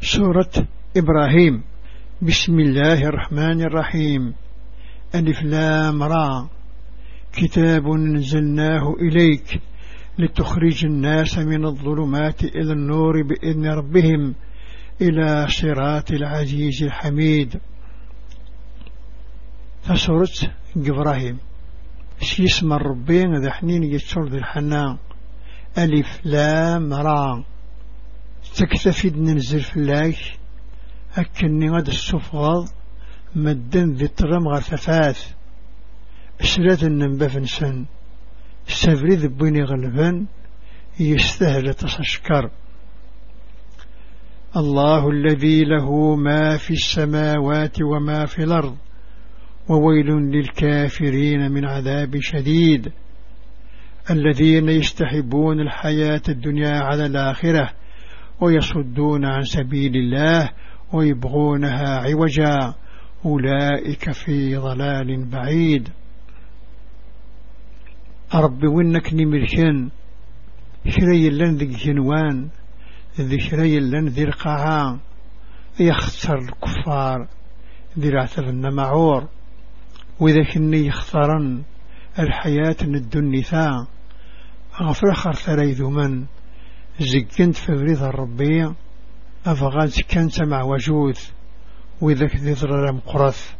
سورة إبراهيم. بسم الله الرحمن الرحيم. ألف لام را. كتاب نزلناه إليك لتخرج الناس من الظلمات إلى النور بإذن ربهم إلى صراط العزيز الحميد. فسورة إبراهيم. اسم الربين ذا حنين يتشرد الحنان ألف لام را. تكتفيد ننزل الله أكني غد السفغض مدن ذي الطرم غير ثفاث أسرات النبا فنسان السفري ذبيني غلبان يستهل تشكر الله الذي له ما في السماوات وما في الأرض وويل للكافرين من عذاب شديد. الذين يستحبون الحياة الدنيا على الآخرة ويصدون عن سبيل الله ويبغونها عوجا. أولئك في ضلال بعيد. ربي وينك نمركن شري لن ذي جنوان. ذي شري لن ذي القاعان يخسر الكفار. ذي العثر النمعور. وإذا كني يختارن الحياة الدنيا غفر خر ذو من؟ زكنت فبريد الربية أفغاد كانت مع وجود وذاك ذي ضرر مقرث.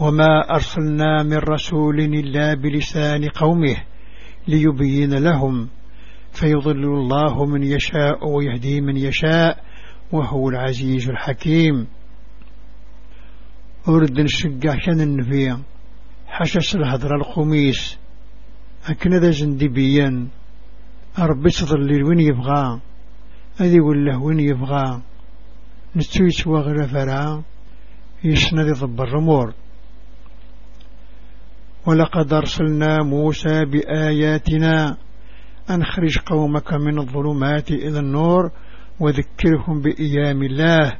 وما أرسلنا من رسول إلا بلسان قومه ليبين لهم فيضل الله من يشاء ويهدي من يشاء وهو العزيز الحكيم. أرد نشجع كان النبي حشش الهدر القميس أكن ذا ربي تظل وين يبغى؟ أذي وله وين يبغى؟ نتويت وغير فرع يسند ضب الرمور ولقد أرسلنا موسى بآياتنا أنخرج قومك من الظلمات إلى النور وذكرهم بإيام الله.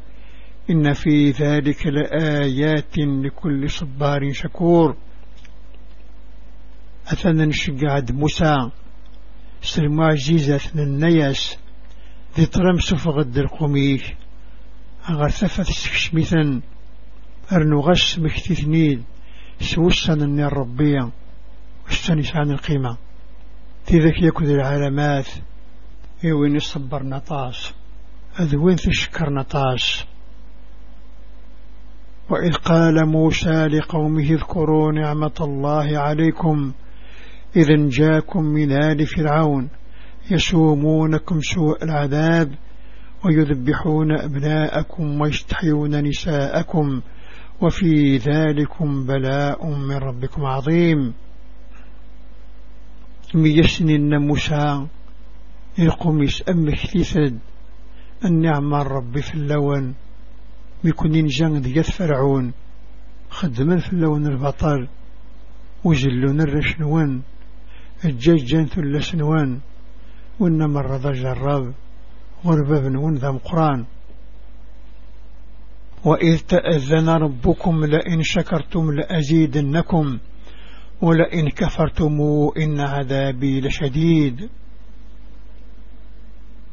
إن في ذلك لآيات لكل صبار شكور. أثنى نشجع موسى. سلم عزيزة النياس ذي ترمس فغد القميش أغثفة سكشمثا أرنو غش مكتثنيد سوسن النير الربية واستنس عن القيمة. تذك يكذ العلامات يوين يصبر نطاس أذوين تشكر نطاس. وإذ قال موسى لقومه اذكروا نعمة الله عليكم إذا جاكم من آل فرعون يسومونكم سوء العذاب ويذبحون أبناءكم ويستحيون نساءكم وفي ذلكم بلاء من ربكم عظيم. ميسن النموسى يقوم يسأمك ثيثد النعم الرب في اللون بيكونين جنگ ديت فرعون خدمن في اللون البطل وجلون الرشنوان الجيج جنث اللسنوان وإنما الرضا جراب غربة نون ذا قرآن وإذ تأذن ربكم لئن شكرتم لأزيدنكم ولئن كفرتم إن عذابي لشديد.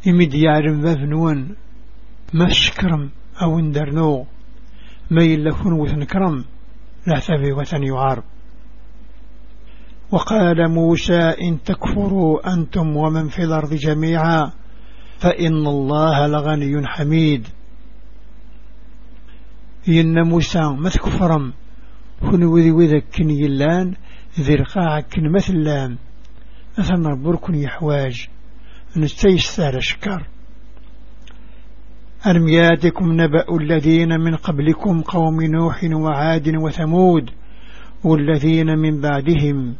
إمد يعلم بابنون ما شكرم أو اندرنو ما يلفون وثنكرم لا ثبي وثن يعارب. وقال موسى إن تكفروا أنتم ومن في الأرض جميعا فإن الله لغني حميد. إن موسى ما تكفرم كن وذي وذا كن يلان ذي رقاع كن مثلان أثنى بركن يحواج. نستيستار شكر. أرمياتكم نبأ الذين من قبلكم قوم نوح وعاد وثمود والذين من بعدهم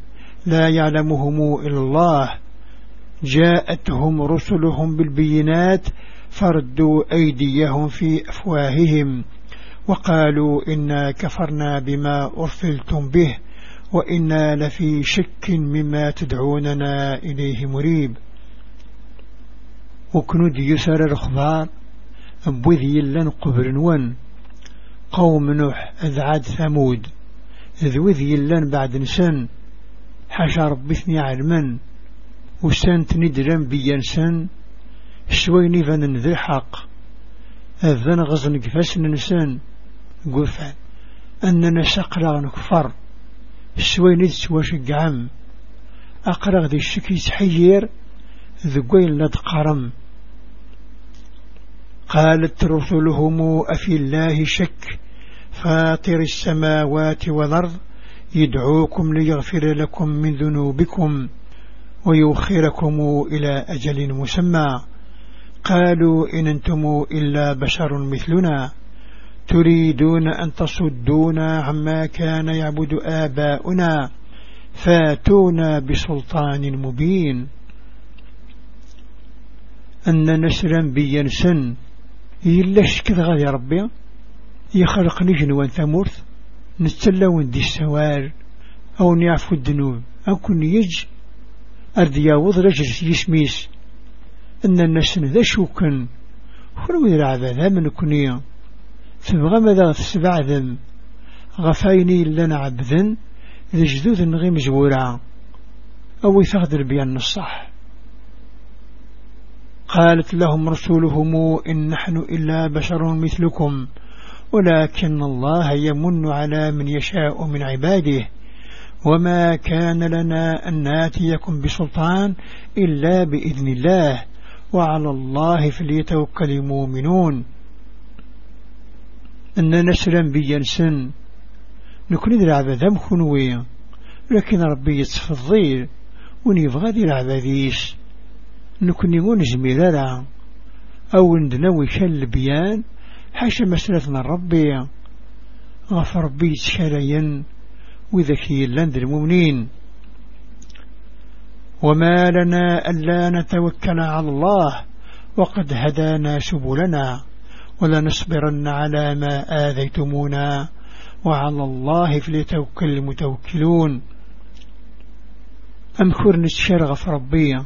لا يعلمهم إلا الله. جاءتهم رسلهم بالبينات فردوا أيديهم في أفواههم وقالوا إنا كفرنا بما أرسلتم به وإنا لفي شك مما تدعوننا إليه مريب. وكند يسر الأخبار بوذي لن قبر ون قوم نوح أذعاد ثمود ذوذي لن بعد نسن. حاشا ربي ثني علما وسان تندرم بيانسان شويني فان ذي الحق أذن غزن قفاس ننسان قفان أننا سقرا نكفر. شويني تتواشق عام أقرأ ذي الشكي تحيير ذقوين لد قرم قالت رسلهم أفي الله شك فاطر السماوات والأرض. يدعوكم ليغفر لكم من ذنوبكم ويوخركم إلى أجل مسمى. قالوا إن أنتم إلا بشر مثلنا. تريدون أن تصدونا عما كان يعبد آباؤنا. فاتونا بسلطان مبين. أن نسرا بينسن يلاش كذا غادي ربي. يخلقني جنوان ثمورث. نتسلون دي السوار أو نعفو الذنوب. أو كن يج أرد ياوض رجل يسميس. أن الناس ذا شوكن خلو العباد من كنيا تبغى ماذا تسبع ذم. غفايني لنا عبذن ذي جدود غي مجورا أو يثغدر بيان الصح قالت لهم رسولهم إن نحن إلا بشر مثلكم. ولكن الله يمن على من يشاء من عباده. وما كان لنا أن ناتيكم بسلطان إلا بإذن الله وعلى الله فليتوكل المؤمنون أن نسلم بينسن نكون ذي ذم خنوية لكن ربي يتفضيل ونبغى ذي العباديش نكون يقول زميلة أو ندنوي شل بيان حاشا مسألة ربي غف ربي تشاريا وذكي لند المؤمنين. وما لنا ألا نتوكل على الله وقد هدانا سبلنا ولنصبرن على ما آذيتمونا وعلى الله فليتوكل المتوكلون. أمكر نتشرغ في ربي؟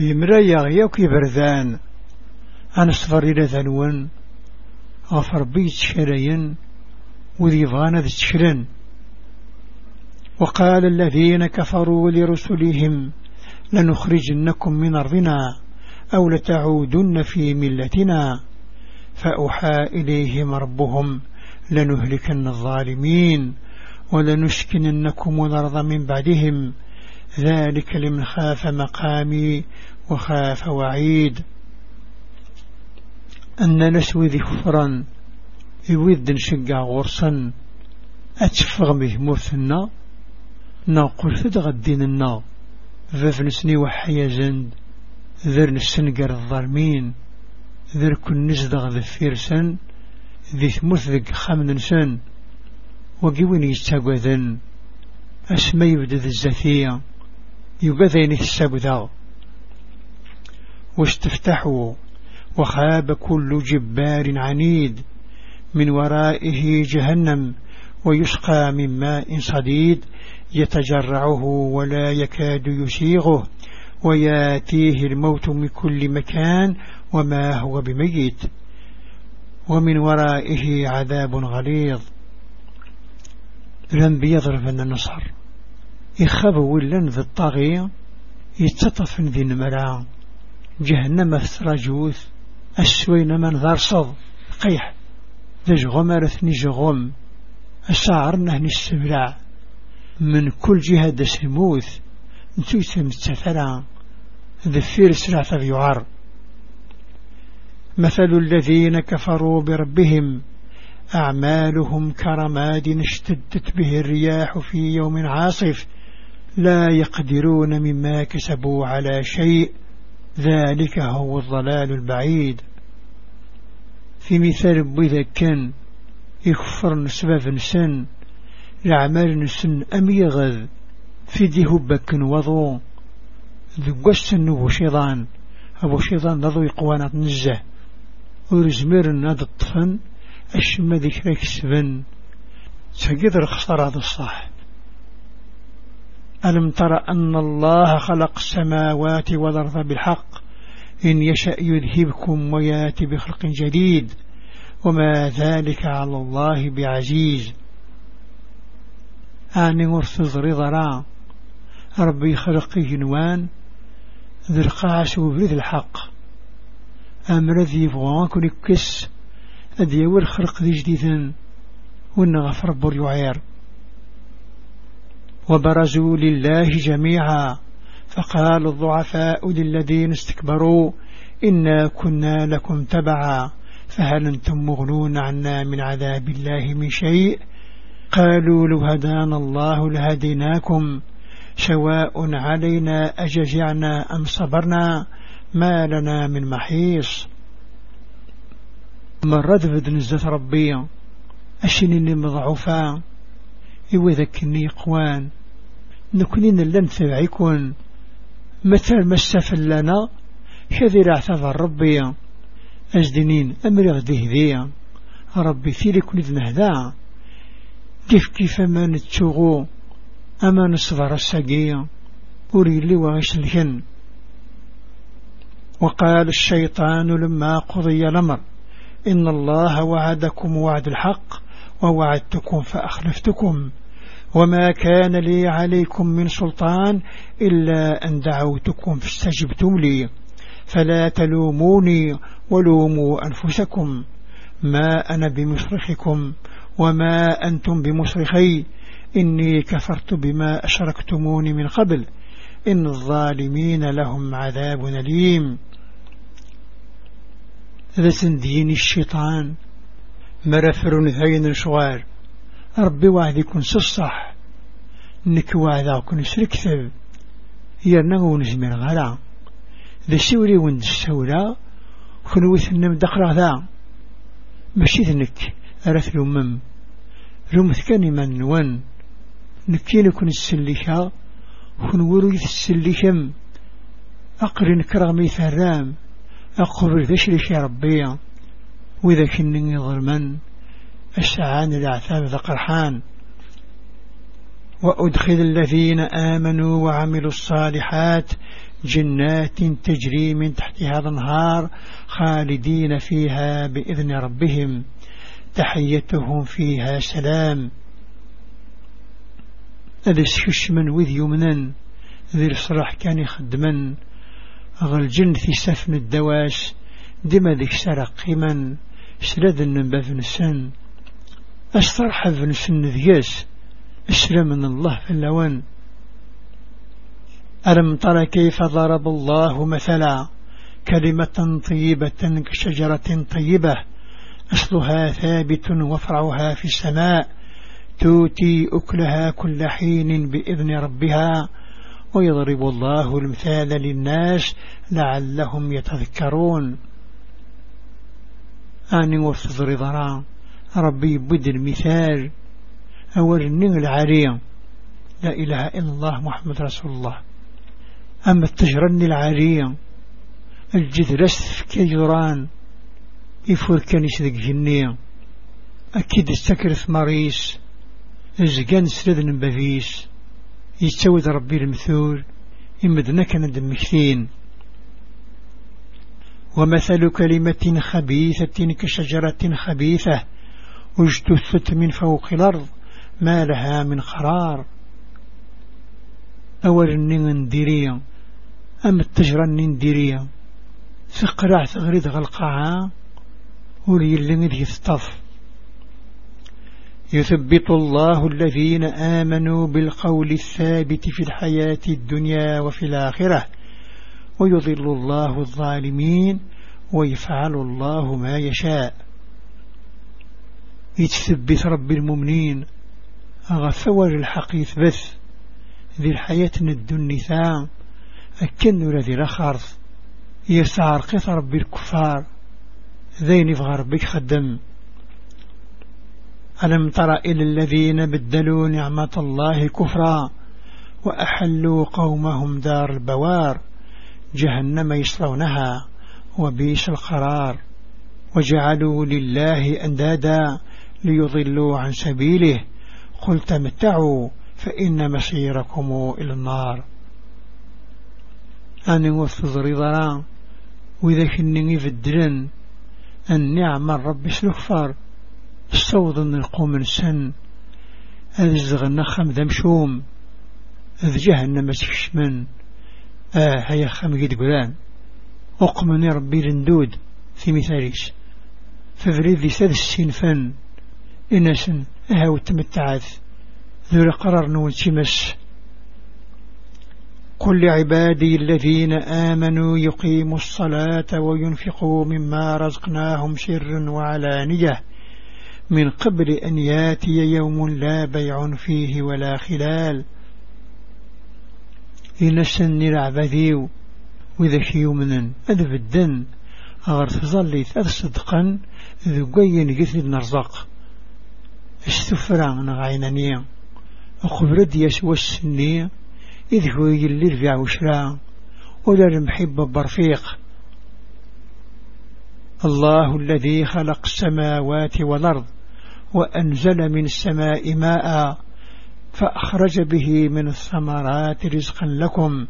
المرايا غيوك بردان أنا صفر إلى ذنون غفر بيت شرين وذي فغانا ذي وقال الذين كفروا لرسلهم لنخرجنكم من أرضنا أو لتعودن في ملتنا. فأوحى إليهم ربهم لنهلكن الظالمين ولنسكننكم الأرض من بعدهم. ذلك لمن خاف مقامي وخاف وعيد. أن نسوي ذي كفرا يود نشقع غرصا أتفغ به مرثنا نقول فدغ الدين النا ذاف نسني وحيا زند ذر نسنقر الظالمين ذر كن نزدغ ذا فيرسن ذي ثمث ذك خامن نسن وقوين يستقوذن أسمى يبدأ ذي الزثية يقذين السبذا واستفتحوا وخاب كل جبار عنيد من ورائه جهنم ويسقى من ماء صديد يتجرعه ولا يكاد يسيغه وياتيه الموت من كل مكان وما هو بميت ومن ورائه عذاب غليظ. لم بيضرب النصر. يخاب ولن ذي الطاغية. يتطف ذي المرعى جهنم جوث. السوين من ذار صد قيح ذي غمرثني جغم. السعر نهني السبلع من كل جهة دسموث نتوثم التفرع ذفير سرعة يعر مثل الذين كفروا بربهم. أعمالهم كرماد اشتدت به الرياح في يوم عاصف. لا يقدرون مما كسبوا على شيء. ذلك هو الضلال البعيد. في مثال بوذا كان يكفر نسباب نسن الأعمال نسن أم يغذ في دي هبك وضو ذو النبو شيطان أبو شيطان نضو يقوانا نزه ورزمير ناد الطفن أشما ذكرك السبن تقدر الخسارة الصح ألم تر أن الله خلق السماوات والأرض بالحق؟ إن يشأ يذهبكم ويأتي بخلق جديد. وما ذلك على الله بعزيز. آني مرثض رضرا ربي خلقه جنوان. ذي القاس وبذ الحق. أمر ذي كن يكس أدي خلق ذي جديدا ونغفر بور يعير. وبرزوا لله جميعا. فقال الضعفاء للذين استكبروا إنا كنا لكم تبعا. فهل أنتم مغنون عنا من عذاب الله من شيء؟ قالوا لو هدانا الله لهديناكم. سواء علينا أجزعنا أم صبرنا ما لنا من محيص. مرد بدن الزت ربي أشنني مضعوفا إوذكني قوان نكونين لن تبعيكون مثل مسفل لنا كذي اعتذر ربي. أجدنين أمري غديه ذي ربي فيلك نذنهدا كيف كيف ما نتشغو أما نصبر السقية أري لي وغش الهن. وقال الشيطان لما قضي الأمر إن الله وعدكم وعد الحق ووعدتكم فأخلفتكم. وما كان لي عليكم من سلطان إلا أن دعوتكم فاستجبتم لي. فلا تلوموني ولوموا أنفسكم. ما أنا بمصرخكم وما أنتم بمصرخي. إني كفرت بما أشركتموني من قبل. إن الظالمين لهم عذاب أليم. ذا سندين الشيطان مرفر ذين الشوار ربي وعدي كن سصح نك وعدا كن سركثب يرنغو نزمير غلا ذا سوري وند السورة كنوث النم دقرا ذا ماشي ذنك أرث لمم رمث كان من ون نكين كن السليكا كن ورث السليكم أقرن كرغمي ثرام. أقبل ذشرك يا ربي. وإذا كنني ظلما أسعان الأعثاب ذا قرحان وأدخل الذين آمنوا وعملوا الصالحات جنات تجري من تحتها الأنهار خالدين فيها بإذن ربهم. تحيتهم فيها سلام. هذا من وذ يمنا ذي الصلاح كان يخدما غل في سفن الدواس دما ذيك سرق قيما. سلاد النبا السن. أسترحب بنسن ذياس أسلم من الله في اللوان. ألم ترى كيف ضرب الله مثلا كلمة طيبة كشجرة طيبة؟ أصلها ثابت وفرعها في السماء. توتي أكلها كل حين بإذن ربها. ويضرب الله المثال للناس لعلهم يتذكرون. أني وفضر ضرا. ربي بد المثال. أول النغ العارية لا إله إلا الله محمد رسول الله. أما التجرن العارية الجذرس في كيجران يفور كنيس ذك جنية أكيد استكرث مريس الزقان سردن بفيس يتسود ربي المثول. إمدنا كان دمكثين ومثل كلمة خبيثة كشجرة خبيثة. اجتثت من فوق الأرض ما لها من قرار أول الننديرية أم التجرى الننديرية سقرع ثغريد غلقها ولي اللي يثطف يثبت الله الذين آمنوا بالقول الثابت في الحياة الدنيا وفي الآخرة ويضل الله الظالمين ويفعل الله ما يشاء. يتثبت رب المؤمنين. أغفور الحق يثبت ذي الحياة الدنيا أكن ذي الأخرث يسعر قث رب الكفار. ذين في غربك خدم. ألم تر إلى الذين بدلوا نعمة الله كفرا. وأحلوا قومهم دار البوار. جهنم يصلونها. وبيس القرار. وجعلوا لله أندادا. ليضلوا عن سبيله. قل تمتعوا فإن مسيركم إلى النار. أنا وفض رضا وإذا كنني فدرن النعم الرب سلخفار استوض القوم السن هذا الزغن خم ذمشوم هذا جهنم سكشمن آه هيا خم قد قران. أقمني ربي لندود في مثاليس. ففريد ذي ساد السنفان إنسن أهاو تمتعاث ذو قرار نون تمس كل عبادي الذين آمنوا يقيموا الصلاة وينفقوا مما رزقناهم سرا وعلانية. من قبل أن ياتي يوم لا بيع فيه ولا خلال. إن السن العبذيو وإذا شيومنا أذ الدن أغر تظليت أذ صدقا. ذو قين قثل نرزق. استفرع نغعينانيا أخبرد يسوى السنية إذ هو يلي رفع وشرا ولا المحب برفيق. الله الذي خلق السماوات والأرض وأنزل من السماء ماء فأخرج به من الثمرات رزقا لكم.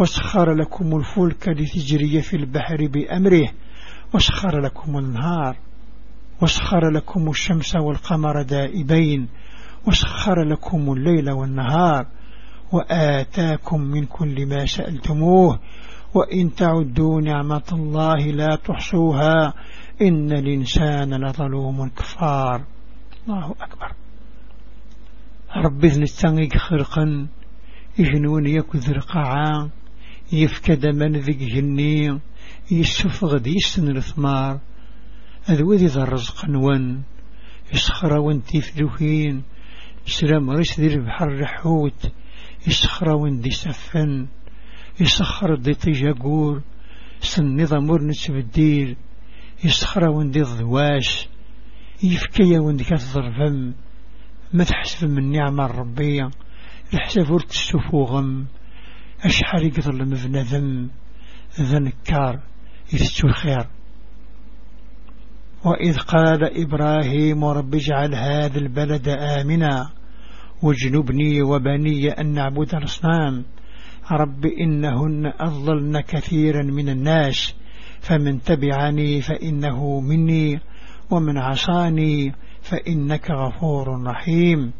وسخر لكم الفلك لتجري في البحر بأمره وسخر لكم النهار. وسخر لكم الشمس والقمر دائبين وسخر لكم الليل والنهار وآتاكم من كل ما سألتموه وإن تعدوا نعمة الله لا تحصوها إن الإنسان لظلوم كفار. الله أكبر. ربي نستنق خرقا يجنون يكذر قاعا يفكد من ذيك جني يسفغ ديسن الثمار. أذوذي ذا الرزق نوان يسخر وانتي فلوهين سلام ريس ذي البحر رحوت يسخر وندي سفن يسخر دي طيجاقور سن نظام نتبديل يسخر وندي ضواش يفكي وندي كتضرفم ما تحسب من نعمة الربية الحساب ورت السفوغم أشحال يقدر لما ذم ذا نكار يفتشو الخير وإذ قال إبراهيم رب اجعل هذا البلد آمنا واجنبني وبني أن نعبد الأصنام. رب إنهن أضللن كثيرا من الناس فمن تبعني فإنه مني ومن عصاني فإنك غفور رحيم.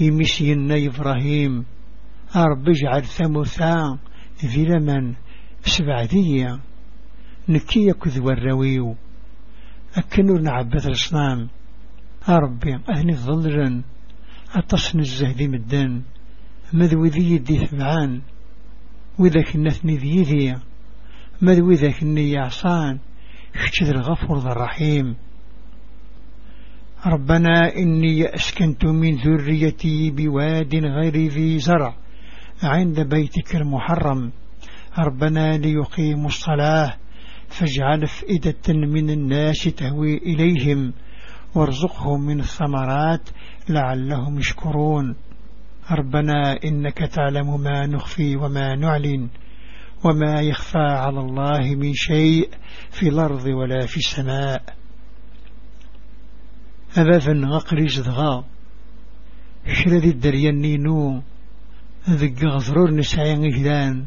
يمسينا إبراهيم. رب اجعل ثمثا ذلما سبعدية. نكي كذو الرويو أكنوا نعبث الأصنام. ربي أهني ظلرا أتصن الزهد مدان مذوي ذي يدي ثبعان. وإذا كنا ثني ذي ذي مذوي ذا كنا يعصان. شكذ الغفور ذا الرحيم. ربنا إني أسكنت من ذريتي بواد غير ذي زرع عند بيتك المحرم. ربنا ليقيموا الصلاة. فاجعل فئدة من الناس تهوي إليهم وارزقهم من الثمرات لعلهم يشكرون. ربنا إنك تعلم ما نخفي وما نعلن وما يخفى على الله من شيء في الأرض ولا في السماء. أبافا غقريز ذغا شرد الدريان نينو. ذق غزرور نسعين إهدان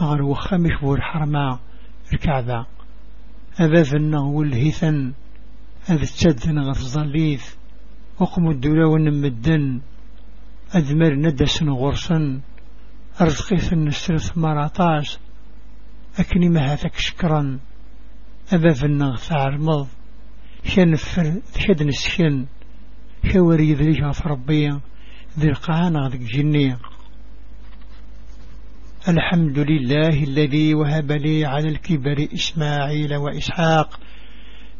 أغر وخمش بور حرما. الكعبة. أبافا نغول هيثن هذا التدن غف ظليث وقم الدولة ونمدن. أدمر ندس غرسا. أرزقيث النسرث مراتاس أكني ما هاتك شكرا. أباف النغ عرمض شنفر شد نسشن شوري ذريجها في ربيا ذي القانا ذي جنية الحمد لله الذي وهب لي على الكبر إسماعيل وإسحاق.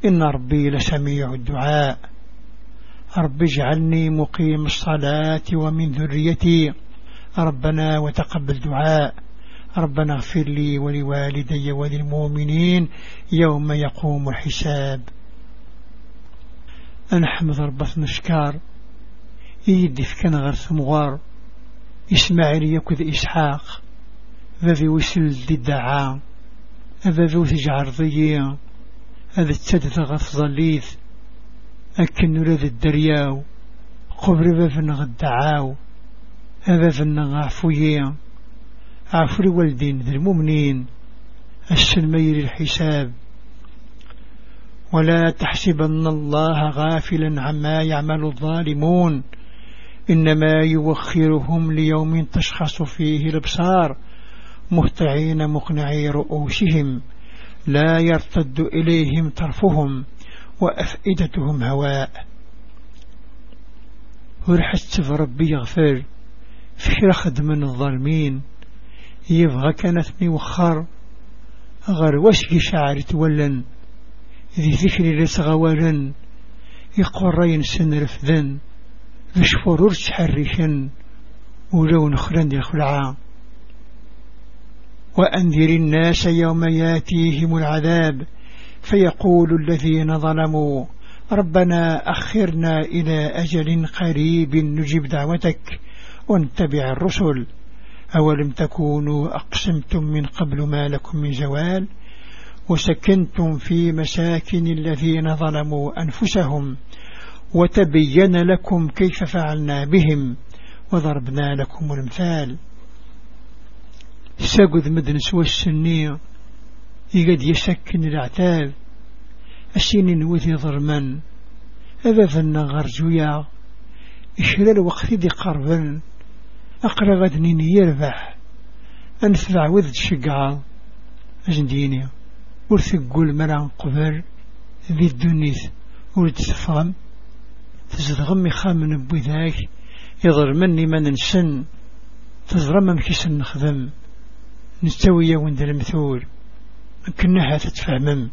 إن ربي لسميع الدعاء. رب اجعلني مقيم الصلاة ومن ذريتي. ربنا وتقبل دعاء. ربنا اغفر لي ولوالدي وللمؤمنين يوم يقوم الحساب. أنا حمد ربط نشكار يدي فكان غير ثمغار. إسماعيل يكذ إسحاق. ذي وسل دي الدعاء ذي وثجعر ضيّة هذا التدث غف أكن نريد الدرياو قبر بفن غدعاو هذا فن عفوية عفو والدين ذي المؤمنين السلمير الحساب. ولا تحسبن الله غافلا عما يعمل الظالمون إنما يوخرهم ليوم تشخص فيه الأبصار. مهطعين مقنعي رؤوسهم لا يرتد إليهم طرفهم وأفئدتهم هواء. ورحت ربي يغفر في خدم من الظالمين يبغى كانت وخر غير وشك شعر تولن ذي ذكر لسغوالا يقول رين سن رفذن ذش فرور تحركا ولو نخلن دي الخلعا وأنذر الناس يوم ياتيهم العذاب. فيقول الذين ظلموا ربنا أخرنا إلى أجل قريب نجيب دعوتك ونتبع الرسل. أولم تكونوا أقسمتم من قبل ما لكم من زوال؟ وسكنتم في مساكن الذين ظلموا أنفسهم. وتبين لكم كيف فعلنا بهم وضربنا لكم المثال. ساقذ مدن سوى السنية. يقد يسكن الأعتاب السنين وذي ظرما هذا فن غرجويا إشرى الوقت دي قربا. أقرى غدنين يربح. أنفع وذ شقعا أجنديني. ورثقول مران قبر. ذي الدنيث. ورد تفهم تزدغم خامن بذاك يضر مني من نسن تزرم مكيس نخدم. نستوي وند المثول. كنها تتفهمم.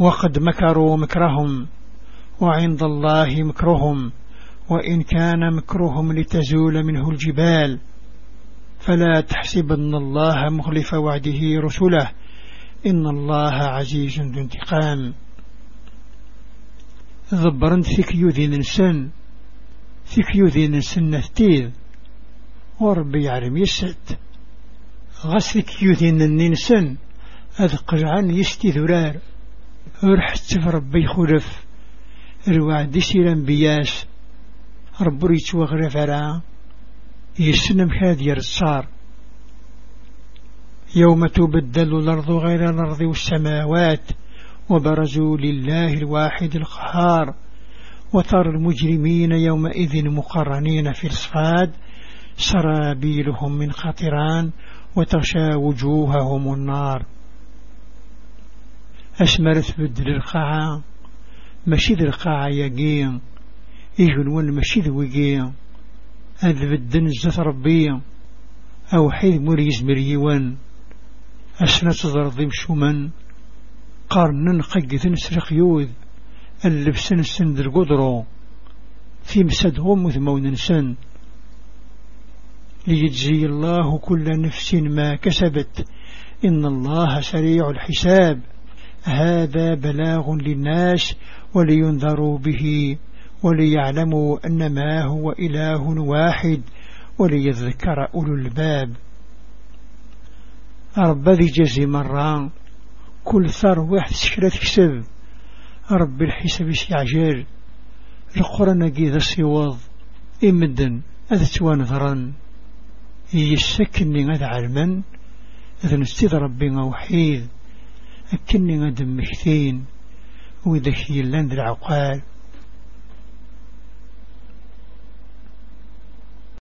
وقد مكروا مكرهم وعند الله مكرهم وإن كان مكرهم لتزول منه الجبال. فلا تحسبن الله مخلف وعده رسله. إن الله عزيز ذو انتقام. ضبرن ثيك يوذين نسن ثيك يوذين نسن نثتيذ وربي يعلم يسد غسك يوذين النسن أذقر عن يستي ذرار. ورحت ربي خلف الوعد سيرا بياس. رب ريت وغرفرا يسنم هذه يرصار يوم تبدل الأرض غير الأرض والسماوات وبرزوا لله الواحد القهار. وترى المجرمين يومئذ مقرنين في الصفاد. سرابيلهم من خطران وتغشى وجوههم النار. أشمرت بدل القاعة مشيد القاعة يقيم يجنون مشيد وقيم هذا بدن الزث ربية أو حيث مريز مريوان أسنة ضرضي شومن قارن قيثن سرق يوذ. اللبسن السند القدرو في مسدهم مثمون سن. ليجزي الله كل نفس ما كسبت. إن الله سريع الحساب. هذا بلاغ للناس ولينذروا به وليعلموا أن ما هو إله واحد وليذكر أولو الباب. رب ذي جزي مرة كل ثر واحد سكرة تكسب رب الحساب يعجل القرآن قيد السيوض إمدن. أذا توانذرا يسكني غد علما إذا نستيذ ربي وحيد أكني غد مكثين وإذا كيلان العقال